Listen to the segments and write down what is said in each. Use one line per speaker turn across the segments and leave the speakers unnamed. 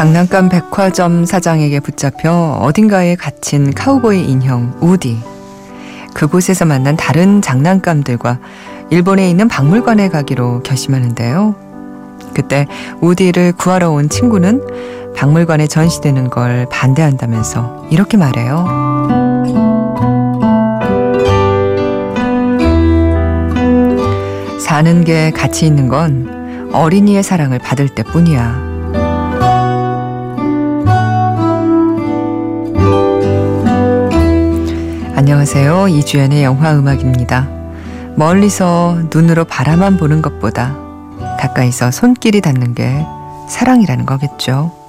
장난감 백화점 사장에게 붙잡혀 어딘가에 갇힌 카우보이 인형 우디. 그곳에서 만난 다른 장난감들과 일본에 있는 박물관에 가기로 결심하는데요. 그때 우디를 구하러 온 친구는 박물관에 전시되는 걸 반대한다면서 이렇게 말해요. 사는 게 가치 있는 건 어린이의 사랑을 받을 때 뿐이야. 안녕하세요. 이주연의 영화 음악입니다. 멀리서 눈으로 바라만 보는 것보다 가까이서 손길이 닿는 게 사랑이라는 거겠죠.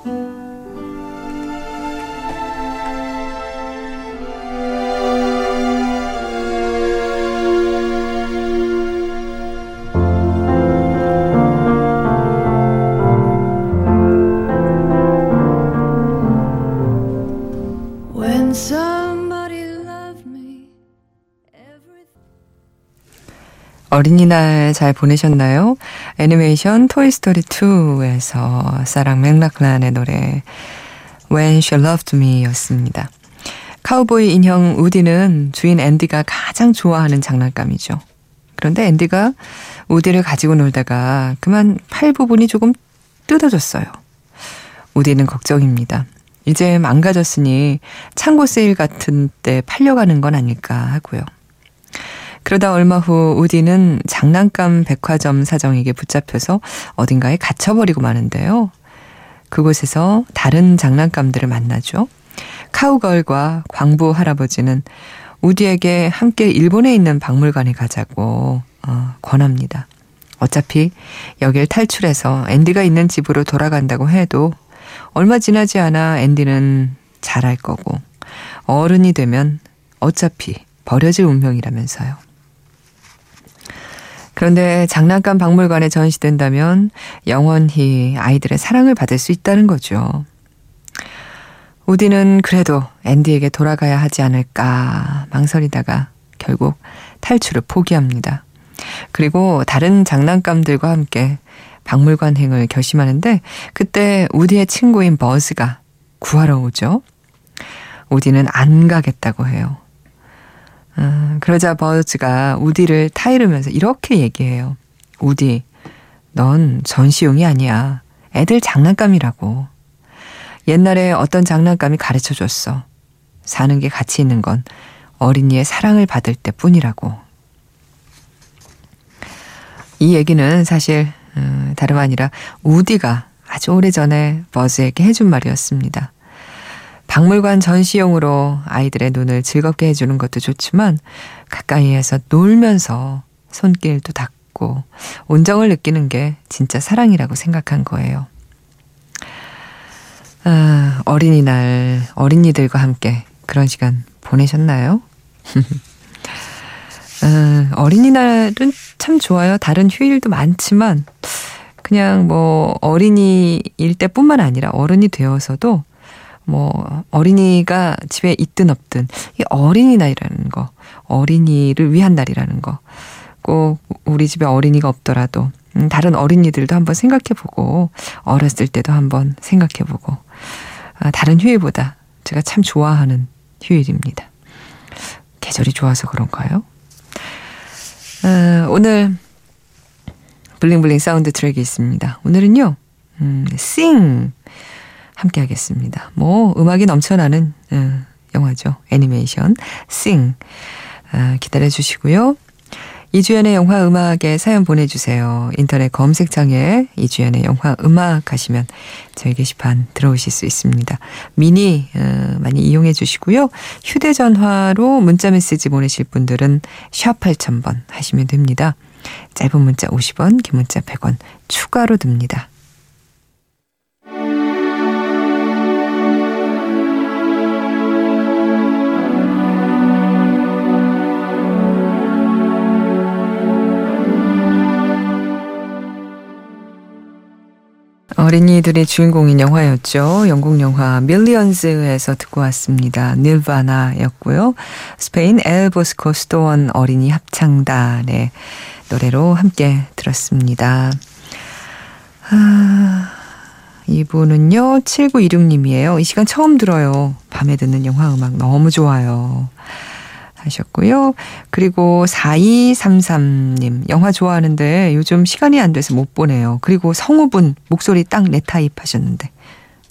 어린이날 잘 보내셨나요? 애니메이션 토이스토리 2에서 사랑 맥락란의 노래 When She Loved Me 였습니다. 카우보이 인형 우디는 주인 앤디가 가장 좋아하는 장난감이죠. 그런데 앤디가 우디를 가지고 놀다가 그만 팔 부분이 조금 뜯어졌어요. 우디는 걱정입니다. 이제 망가졌으니 창고 세일 같은 때 팔려가는 건 아닐까 하고요. 그러다 얼마 후 우디는 장난감 백화점 사정에게 붙잡혀서 어딘가에 갇혀버리고 마는데요. 그곳에서 다른 장난감들을 만나죠. 카우걸과 광부 할아버지는 우디에게 함께 일본에 있는 박물관에 가자고 어, 권합니다. 어차피 여길 탈출해서 앤디가 있는 집으로 돌아간다고 해도 얼마 지나지 않아 앤디는 잘할 거고 어른이 되면 어차피 버려질 운명이라면서요. 그런데 장난감 박물관에 전시된다면 영원히 아이들의 사랑을 받을 수 있다는 거죠. 우디는 그래도 앤디에게 돌아가야 하지 않을까 망설이다가 결국 탈출을 포기합니다. 그리고 다른 장난감들과 함께 박물관행을 결심하는데 그때 우디의 친구인 버즈가 구하러 오죠. 우디는 안 가겠다고 해요. 아, 그러자 버즈가 우디를 타이르면서 이렇게 얘기해요. 우디, 넌 전시용이 아니야. 애들 장난감이라고. 옛날에 어떤 장난감이 가르쳐 줬어. 사는 게 가치 있는 건 어린이의 사랑을 받을 때 뿐이라고. 이 얘기는 사실 음, 다름 아니라 우디가 아주 오래 전에 버즈에게 해준 말이었습니다. 박물관 전시용으로 아이들의 눈을 즐겁게 해주는 것도 좋지만 가까이에서 놀면서 손길도 닿고 온정을 느끼는 게 진짜 사랑이라고 생각한 거예요. 아, 어린이날 어린이들과 함께 그런 시간 보내셨나요? 아, 어린이날은 참 좋아요. 다른 휴일도 많지만 그냥 뭐 어린이일 때뿐만 아니라 어른이 되어서도 뭐 어린이가 집에 있든 없든 이 어린이날이라는 거, 어린이를 위한 날이라는 거. 꼭 우리 집에 어린이가 없더라도 음, 다른 어린이들도 한번 생각해보고 어렸을 때도 한번 생각해보고 아, 다른 휴일보다 제가 참 좋아하는 휴일입니다. 계절이 좋아서 그런가요? 아, 오늘 bling bling 사운드 트랙이 있습니다. 오늘은요, 음, Sing 함께 하겠습니다. 뭐 음악이 넘쳐나는 어, 영화죠. 애니메이션 Sing 아, 기다려 주시고요. 이주연의 영화 음악에 사연 보내주세요. 인터넷 검색창에 이주연의 영화 음악 하시면 저희 게시판 들어오실 수 있습니다. 미니 어, 많이 이용해 주시고요. 휴대전화로 문자메시지 보내실 분들은 샵 8000번 하시면 됩니다. 짧은 문자 50원, 긴 문자 100원 추가로 듭니다. 어린이들의 주인공인 영화였죠. 영국 영화 밀리언즈에서 듣고 왔습니다. 닐바나였고요. 스페인 엘보스코 스토원 어린이 합창단의 노래로 함께 들었습니다. 아, 이분은요, 7926님이에요. 이 시간 처음 들어요. 밤에 듣는 영화 음악 너무 좋아요. 하셨고요. 그리고 4233님, 영화 좋아하는데 요즘 시간이 안 돼서 못 보네요. 그리고 성우분, 목소리 딱 내 타입 하셨는데.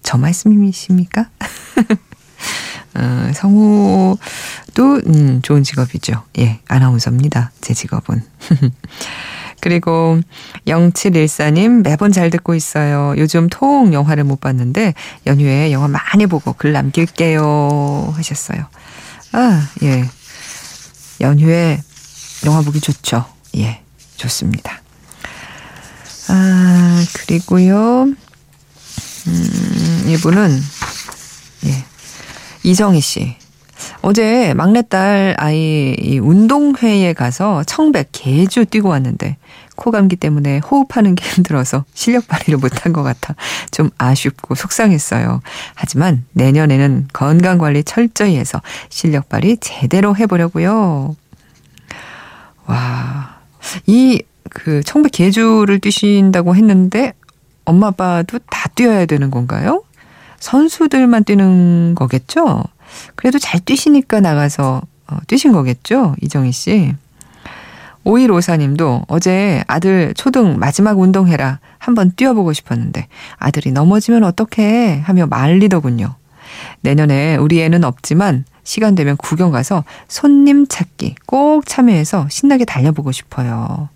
저 말씀이십니까? 어, 성우도, 음, 좋은 직업이죠. 예, 아나운서입니다. 제 직업은. 그리고 0714님 매번 잘 듣고 있어요. 요즘 통 영화를 못 봤는데 연휴에 영화 많이 보고 글 남길게요 하셨어요. 아, 예. 연휴에 영화 보기 좋죠. 예, 좋습니다. 아, 그리고요. 음, 이분은 예. 이정희 씨. 어제 막내딸 아이 운동회에 가서 청백 개주 뛰고 왔는데 코감기 때문에 호흡하는 게 힘들어서 실력 발휘를 못한 것 같아 좀 아쉽고 속상했어요. 하지만 내년에는 건강 관리 철저히 해서 실력 발휘 제대로 해보려고요. 와, 이 그 청백 개주를 뛰신다고 했는데 엄마 아빠도 다 뛰어야 되는 건가요? 선수들만 뛰는 거겠죠? 그래도 잘 뛰시니까 나가서 어, 뛰신 거겠죠? 이정희 씨. 5154님도 어제 아들 초등 마지막 운동해라 한번 뛰어보고 싶었는데 아들이 넘어지면 어떡해 하며 말리더군요. 내년에 우리 애는 없지만 시간 되면 구경 가서 손님 찾기 꼭 참여해서 신나게 달려보고 싶어요.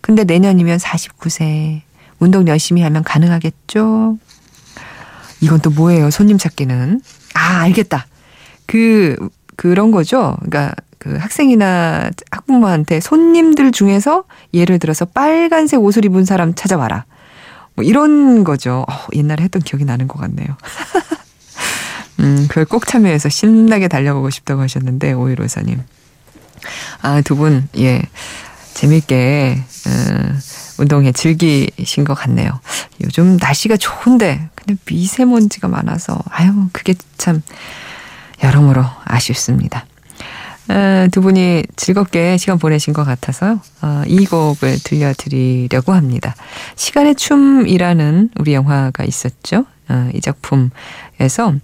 근데 내년이면 49세. 운동 열심히 하면 가능하겠죠? 이건 또 뭐예요? 손님 찾기는. 아, 알겠다. 그 그런 거죠. 그러니까 그 학생이나 학부모한테 손님들 중에서 예를 들어서 빨간색 옷을 입은 사람 찾아와라. 뭐 이런 거죠. 어, 옛날에 했던 기억이 나는 것 같네요. 음, 그걸 꼭 참여해서 신나게 달려보고 싶다고 하셨는데, 오일오사님. 아, 두 분, 예. 재밌게, 어, 운동에 즐기신 것 같네요. 요즘 날씨가 좋은데, 근데 미세먼지가 많아서, 아유, 그게 참, 여러모로 아쉽습니다. 어, 두 분이 즐겁게 시간 보내신 것 같아서 어, 이 곡을 들려드리려고 합니다. 시간의 춤이라는 우리 영화가 있었죠. 어, 이 작품에서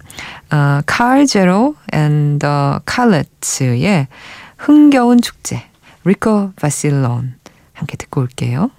Zero and the Carlet의 흥겨운 축제 리커 바실론 함께 듣고 올게요.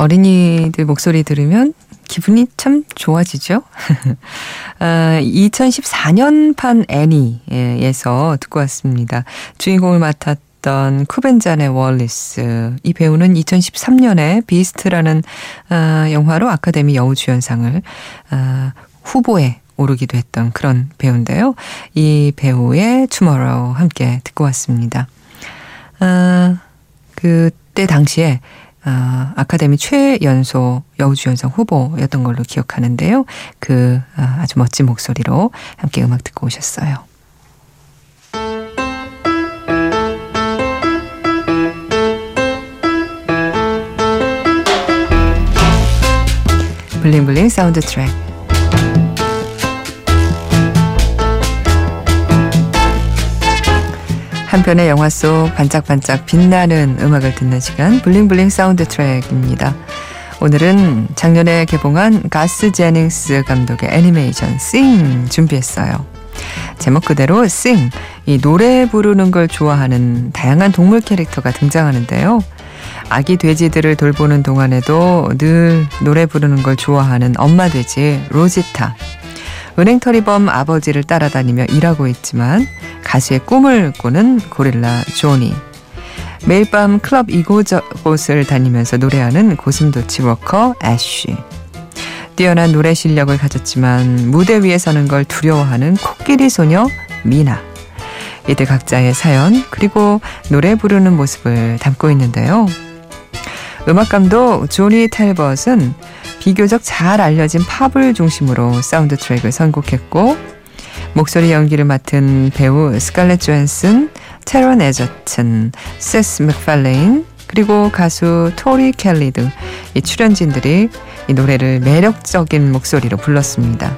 어린이들 목소리 들으면 기분이 참 좋아지죠? 아, 2014년판 애니에서 듣고 왔습니다. 주인공을 맡았던 쿠벤자네 월리스. 이 배우는 2013년에 Beasts라는 어, 영화로 아카데미 여우주연상을 어, 후보에 오르기도 했던 그런 배우인데요. 이 배우의 Tomorrow 함께 듣고 왔습니다. 어, 그때 당시에 어, 아카데미 최연소 여우주연상 후보였던 걸로 기억하는데요. 그 어, 아주 멋진 목소리로 함께 음악 듣고 오셨어요. bling bling 사운드 트랙 한 편의 영화 속 반짝반짝 빛나는 음악을 듣는 시간 bling bling 사운드 트랙입니다. 오늘은 작년에 개봉한 가스 제닝스 감독의 애니메이션 Sing 준비했어요. 제목 그대로 Sing, 이 노래 부르는 걸 좋아하는 다양한 동물 캐릭터가 등장하는데요. 아기 돼지들을 돌보는 동안에도 늘 노래 부르는 걸 좋아하는 엄마 돼지 로지타. 은행털이범 아버지를 따라다니며 일하고 있지만 가수의 꿈을 꾸는 고릴라 조니. 매일 밤 클럽 이곳저곳을 다니면서 노래하는 고슴도치 로커 애쉬. 뛰어난 노래 실력을 가졌지만 무대 위에 서는 걸 두려워하는 코끼리 소녀 미나. 이들 각자의 사연 그리고 노래 부르는 모습을 담고 있는데요. 음악 감독 조비 탤벗은 비교적 잘 알려진 팝을 중심으로 사운드 트랙을 선곡했고 목소리 연기를 맡은 배우 스칼렛 요한슨, 태런 에저튼, 세스 맥팔레인 그리고 가수 토리 켈리 등 이 출연진들이 이 노래를 매력적인 목소리로 불렀습니다.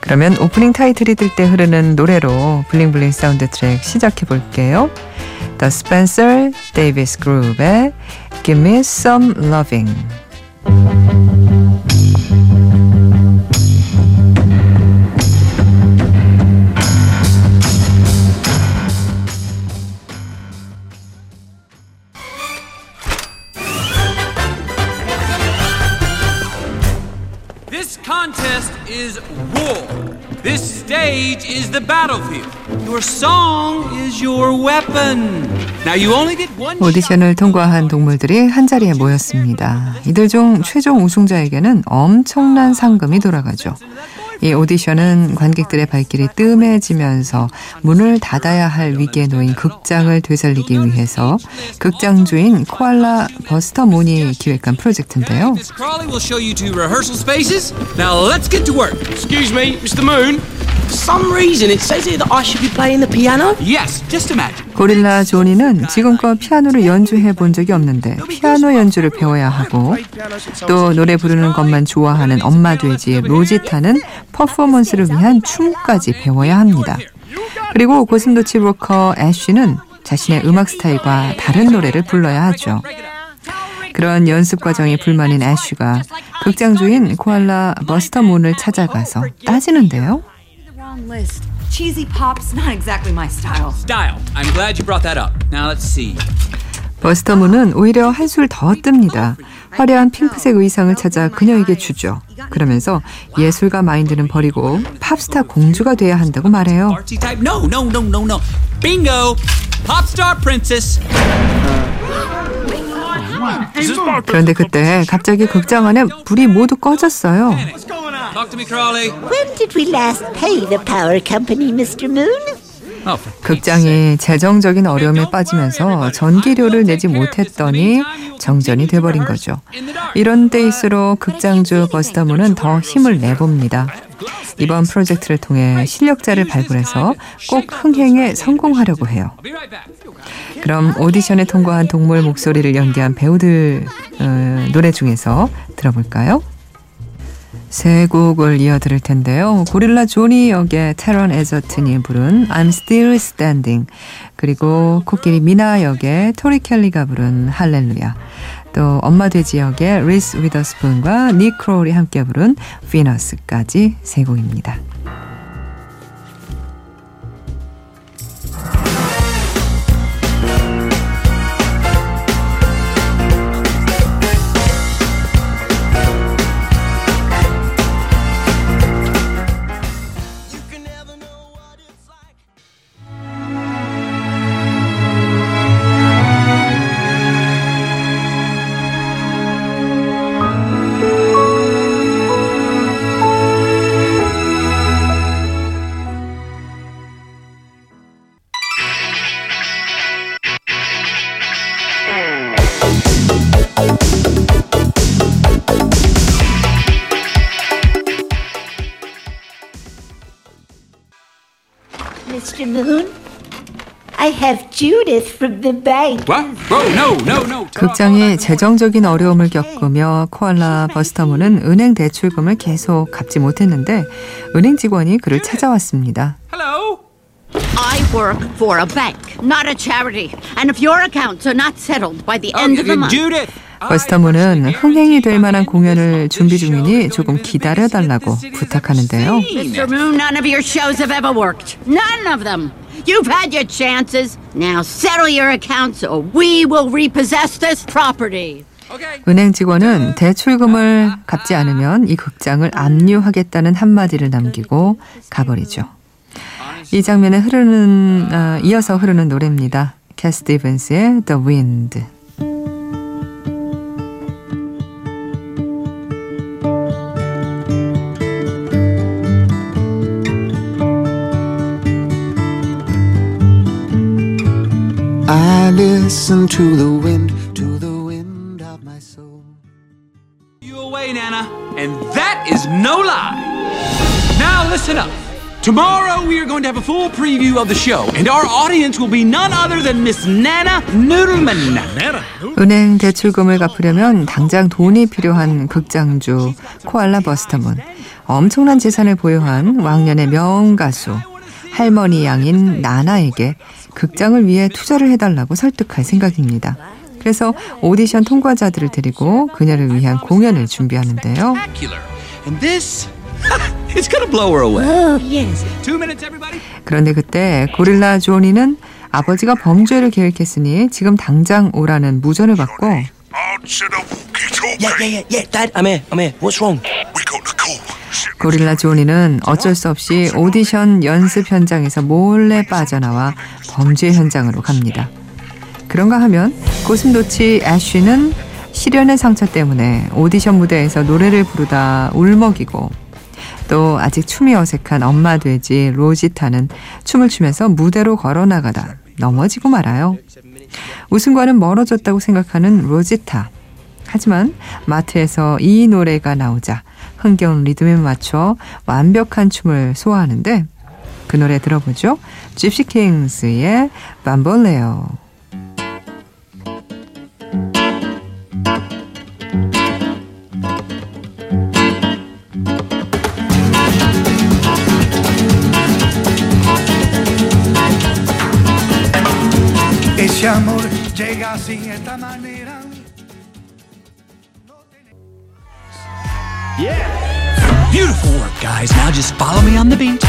그러면 오프닝 타이틀이 뜰 때 흐르는 노래로 bling bling 사운드 트랙 시작해 볼게요. The Spencer Davis Group의 Give Me Some Loving.
Thank you. Contest is war. This stage is the battlefield. Your song is your weapon. Now you only get one
오디션을 통과한 동물들이 한자리에 모였습니다. 이들 중 최종 우승자에게는 엄청난 상금이 돌아가죠. 이 오디션은 관객들의 발길이 뜸해지면서 문을 닫아야 할 위기에 놓인 극장을 되살리기 위해서 극장 주인 코알라 버스터 문이 기획한 프로젝트인데요. 고릴라 조니는 지금껏 피아노를 연주해 본 적이 없는데 피아노 연주를 배워야 하고 또 노래 부르는 것만 좋아하는 엄마 돼지의 로지타는 퍼포먼스를 위한 춤까지 배워야 합니다. 그리고 고슴도치 로커 애쉬는 자신의 음악 스타일과 다른 노래를 불러야 하죠. 그런 연습 과정이 불만인 애쉬가 극장 주인 코알라 버스터 문을 찾아가서 따지는데요.
The wrong list. Cheesy pop's not exactly my style.
Style. I'm glad you brought that up. Now let's see.
버스터 문은 오히려 한술 더 뜹니다. 화려한 핑크색 의상을 찾아 그녀에게 주죠. 그러면서 예술가 마인드는 버리고 팝스타 공주가 돼야 한다고 말해요. 그런데 그때 갑자기 극장 안에 불이 모두 꺼졌어요.
When did we last pay the power company, Mr. Moon?
극장이 재정적인 어려움에 빠지면서 전기료를 내지 못했더니 정전이 돼버린 거죠. 이런 때일수록 극장주 버스터문은 더 힘을 내봅니다. 이번 프로젝트를 통해 실력자를 발굴해서 꼭 흥행에 성공하려고 해요. 그럼 오디션에 통과한 동물 목소리를 연기한 배우들 어, 노래 중에서 들어볼까요? 세 곡을 이어 들을 텐데요. 고릴라 조니 역의 테런 에저튼이 부른 I'm Still Standing 그리고 코끼리 미나 역의 토리 켈리가 부른 할렐루야 또 엄마 돼지 역의 리스 위더스푼과 닉 크롤이 함께 부른 Venus까지 세 곡입니다.
Mr. Moon, I have Judith from the bank.
What? Whoa, no, no, no.
극장이 재정적인 어려움을 겪으며 코알라 버스터문은 은행 대출금을 계속 갚지 못했는데 은행 직원이 그를 찾아왔습니다.
Hello.
I work for a bank, not a charity. And if your accounts are not settled by the
Oh,
end of the
uh,
month,
Judith.
버스터문은 흥행이 될 만한 공연을 준비 중이니 조금 기다려달라고 부탁하는데요.
Mr. Moon, none of your shows have ever worked. None of them. You've had your chances. Now settle your accounts or we will repossess this property.
Okay.
은행 직원은 대출금을 갚지 않으면 이 극장을 압류하겠다는 한마디를 남기고 가버리죠. 이 장면에 흐르는 아, 이어서 흐르는 노래입니다. 캐스 디븐스의 The Wind.
I listen to the wind, to the wind.
You away, Nana, and that is no lie. Now listen up. Tomorrow we are going to have a full preview of the show, and our audience will be none other than Miss Nana Noodleman.
은행 대출금을 갚으려면 당장 돈이 필요한 극장주 코알라 버스터문. 엄청난 재산을 보유한 왕년의 명가수 할머니 양인 나나에게 극장을 위해 투자를 해달라고 설득할 생각입니다. 그래서 오디션 통과자들을 데리고 그녀를 위한 공연을 준비하는데요.
Spectacular. And this, it's gonna blow her away.
Oh, yes.
Two minutes, everybody.
그런데 그때 고릴라 조니는 아버지가 범죄를 계획했으니 지금 당장 오라는 무전을 받고
Yeah, yeah, yeah, yeah. Dad, I'm here. I'm here. What's wrong?
고릴라 조니는 어쩔 수 없이 오디션 연습 현장에서 몰래 빠져나와 범죄 현장으로 갑니다. 그런가 하면 고슴도치 애쉬는 시련의 상처 때문에 오디션 무대에서 노래를 부르다 울먹이고 또 아직 춤이 어색한 엄마 돼지 로지타는 춤을 추면서 무대로 걸어나가다 넘어지고 말아요. 우승과는 멀어졌다고 생각하는 로지타. 하지만 마트에서 이 노래가 나오자 흥겨운 리듬에 맞춰 완벽한 춤을 소화하는데 그 노래 들어보죠. 집시 킹스의 밤볼레오.
Llega así, esta manera.
Beautiful work, guys. Now just follow me on the beat.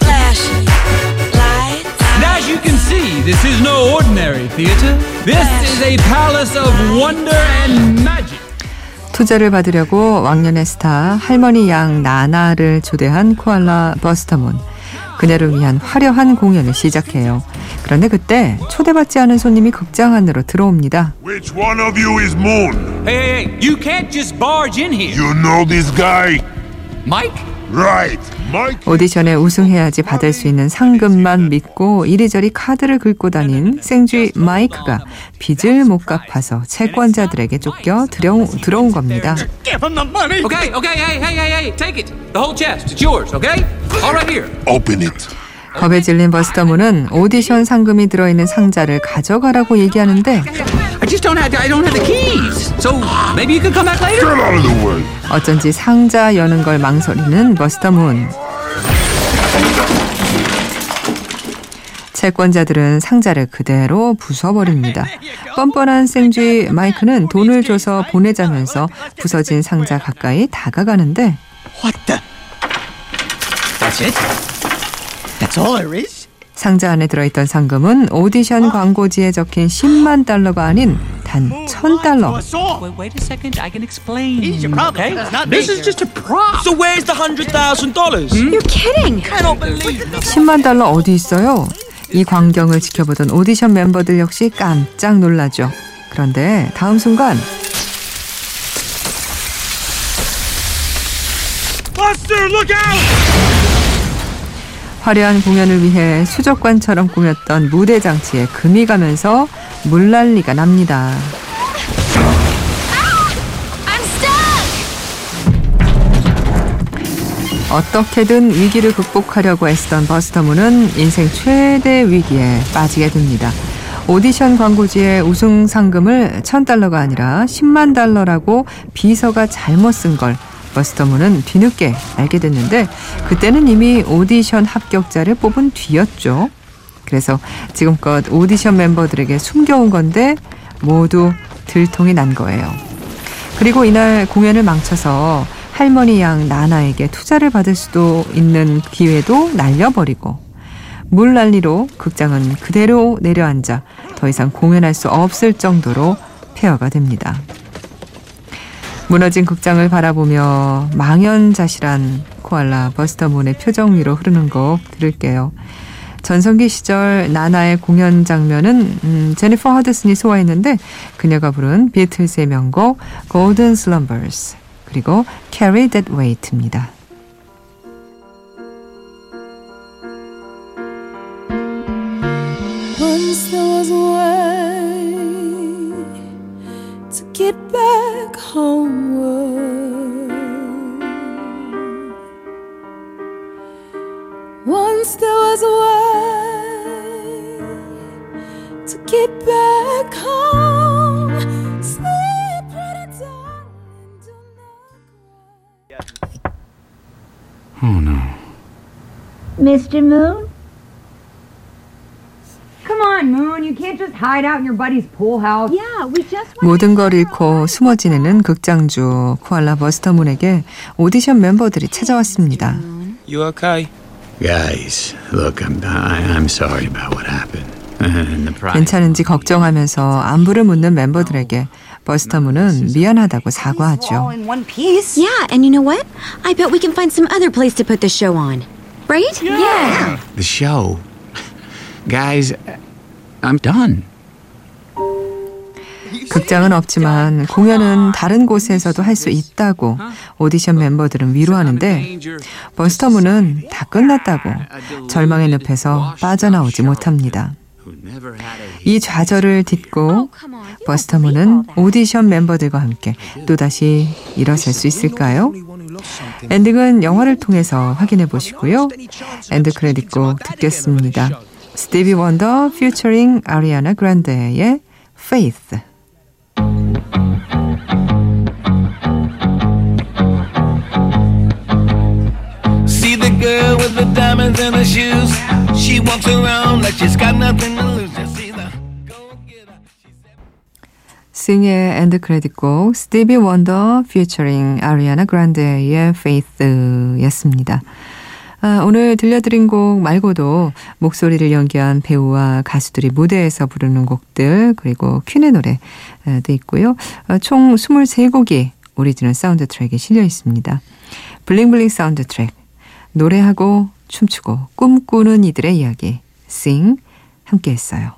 Flashing lights.
And as you can see, this is no ordinary theater. This is a palace of wonder and magic.
투자를 받으려고 왕년의 스타 할머니 양 나나를 초대한 코알라 버스터문. 그녀를 위한 화려한 공연을 시작해요. 그런데 그때 초대받지 않은 손님이 극장 안으로 들어옵니다.
Which one of you is Moon?
Hey, hey, hey, you can't just barge in here.
You know this guy?
Mike?
Right, Mike.
오디션에 우승해야지 받을 수 있는 상금만 믿고 이리저리 카드를 긁고 다닌 생쥐 마이크가 빚을 못 갚아서 채권자들에게 쫓겨 들여오, 들어온 겁니다.
Give him the money.
Okay, okay, hey, hey, hey, hey, take it. The whole chest. It's yours, okay? All right here.
Open it.
겁에 질린 버스터문은 오디션 상금이 들어있는 상자를 가져가라고 얘기하는데
I just don't have I don't have the keys. So maybe you could come back later.
Get out of the way.
어쩐지 상자 여는 걸 망설이는 버스터문. 채권자들은 상자를 그대로 부숴버립니다. 뻔뻔한 생쥐 마이크는 돈을 줘서 보내자면서 부서진 상자 가까이 다가가는데
What the? That's it? That's all there is?
상자 안에 들어있던 상금은 오디션 광고지에 적힌 10만 달러가 아닌 단 1000달러.
What's all?
Wait, wait a second. I can explain.
Ease your problem.
Okay?
It's not
This
big.
is just a prop.
So where's the hundred thousand dollars?
You're kidding.
Cannot believe.
10만 달러 어디 있어요? 이 광경을 지켜보던 오디션 멤버들 역시 깜짝 놀라죠. 그런데 다음 순간
Buster, look out!
화려한 공연을 위해 수족관처럼 꾸몄던 무대 장치에 금이 가면서 물난리가 납니다. 어떻게든 위기를 극복하려고 애쓰던 버스터문은 인생 최대 위기에 빠지게 됩니다. 오디션 광고지에 우승 상금을 1000달러가 아니라 10만 달러라고 비서가 잘못 쓴 걸 버스터문은 뒤늦게 알게 됐는데 그때는 이미 오디션 합격자를 뽑은 뒤였죠. 그래서 지금껏 오디션 멤버들에게 숨겨온 건데 모두 들통이 난 거예요. 그리고 이날 공연을 망쳐서 할머니 양 나나에게 투자를 받을 수도 있는 기회도 날려버리고 물난리로 극장은 그대로 내려앉아 더 이상 공연할 수 없을 정도로 폐허가 됩니다. 무너진 극장을 바라보며 망연자실한 코알라 버스터문의 표정 위로 흐르는 곡 들을게요. 전성기 시절 나나의 공연 장면은 음, 제니퍼 하드슨이 소화했는데 그녀가 부른 비틀스의 명곡 Golden Slumbers 그리고 Carry That Weight입니다.
Homeward. Once there was a way to get back home. Sleep, pretty darling, do not cry.
Oh no.
Mr. Moon?
모든 걸 잃고 숨어 지내는 극장주 코알라 버스터문에게 오디션 멤버들이 찾아왔습니다.
You okay?
Guys, look, I'm I, I'm sorry about what happened. And the price.
괜찮은지 걱정하면서 안부를 묻는 멤버들에게 버스터문은 미안하다고 사과하죠.
Yeah, and you know what? I bet we can find some other place to put the show on. Right? Yeah.
The show, guys, I'm done.
극장은 없지만 공연은 다른 곳에서도 할 수 있다고 오디션 멤버들은 위로하는데 버스터문은 다 끝났다고 절망의 늪에서 빠져나오지 못합니다. 이 좌절을 딛고 버스터문은 오디션 멤버들과 함께 또다시 일어설 수 있을까요? 엔딩은 영화를 통해서 확인해 보시고요. end credit 곡 듣겠습니다. 스티비 원더 퓨처링 아리아나 그란데의 Faith.
Diamonds in her shoes. She walks around like she's got nothing to lose. Just see the.
Sing의 end credit곡 스티비 원더 퓨처링 아리아나 그란데의 Faith였습니다. 아, 오늘 들려드린 곡 말고도 목소리를 연기한 배우와 가수들이 무대에서 부르는 곡들 그리고 퀸의 노래도 있고요. 어, 총 23곡이 오리지널 사운드 트랙에 실려 있습니다. bling bling 사운드 트랙 노래하고 춤추고 꿈꾸는 이들의 이야기 Sing 함께 했어요.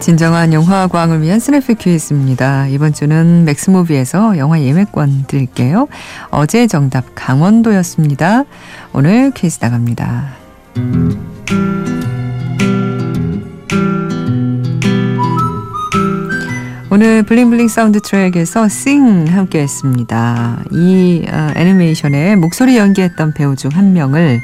진정한 영화광을 위한 snap 퀴즈입니다. 이번 주는 맥스무비에서 영화 예매권 드릴게요. 어제 정답 강원도였습니다. 오늘 퀴즈 나갑니다. 오늘 bling bling 사운드 트랙에서 Sing 함께 했습니다. 이 어, 애니메이션에 목소리 연기했던 배우 중 한 명을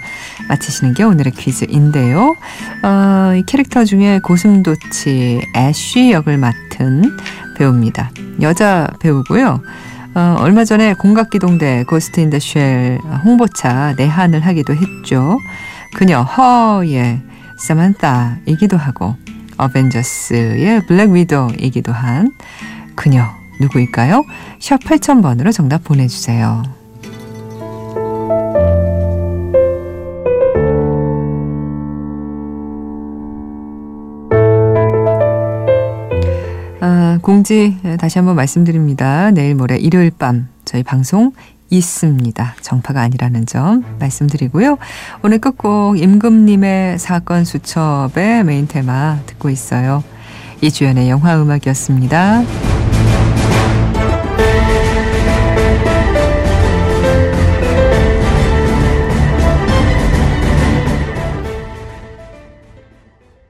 맞히시는 게 오늘의 퀴즈인데요. 어, 이 캐릭터 중에 고슴도치 애쉬 역을 맡은 배우입니다. 여자 배우고요. 어, 얼마 전에 공각기동대 Ghost in the Shell 홍보차 내한을 하기도 했죠. 그녀 허의 사만타이기도 하고 어벤져스의 블랙 위도우이기도 한 그녀 누구일까요? 샵 8000번으로 정답 보내주세요. 아, 공지 다시 한번 말씀드립니다. 내일 모레 일요일 밤 저희 방송 있습니다. 정파가 아니라는 점 말씀드리고요. 오늘 끝곡 임금님의 사건 수첩의 메인 테마 듣고 있어요. 이주연의 영화 음악이었습니다.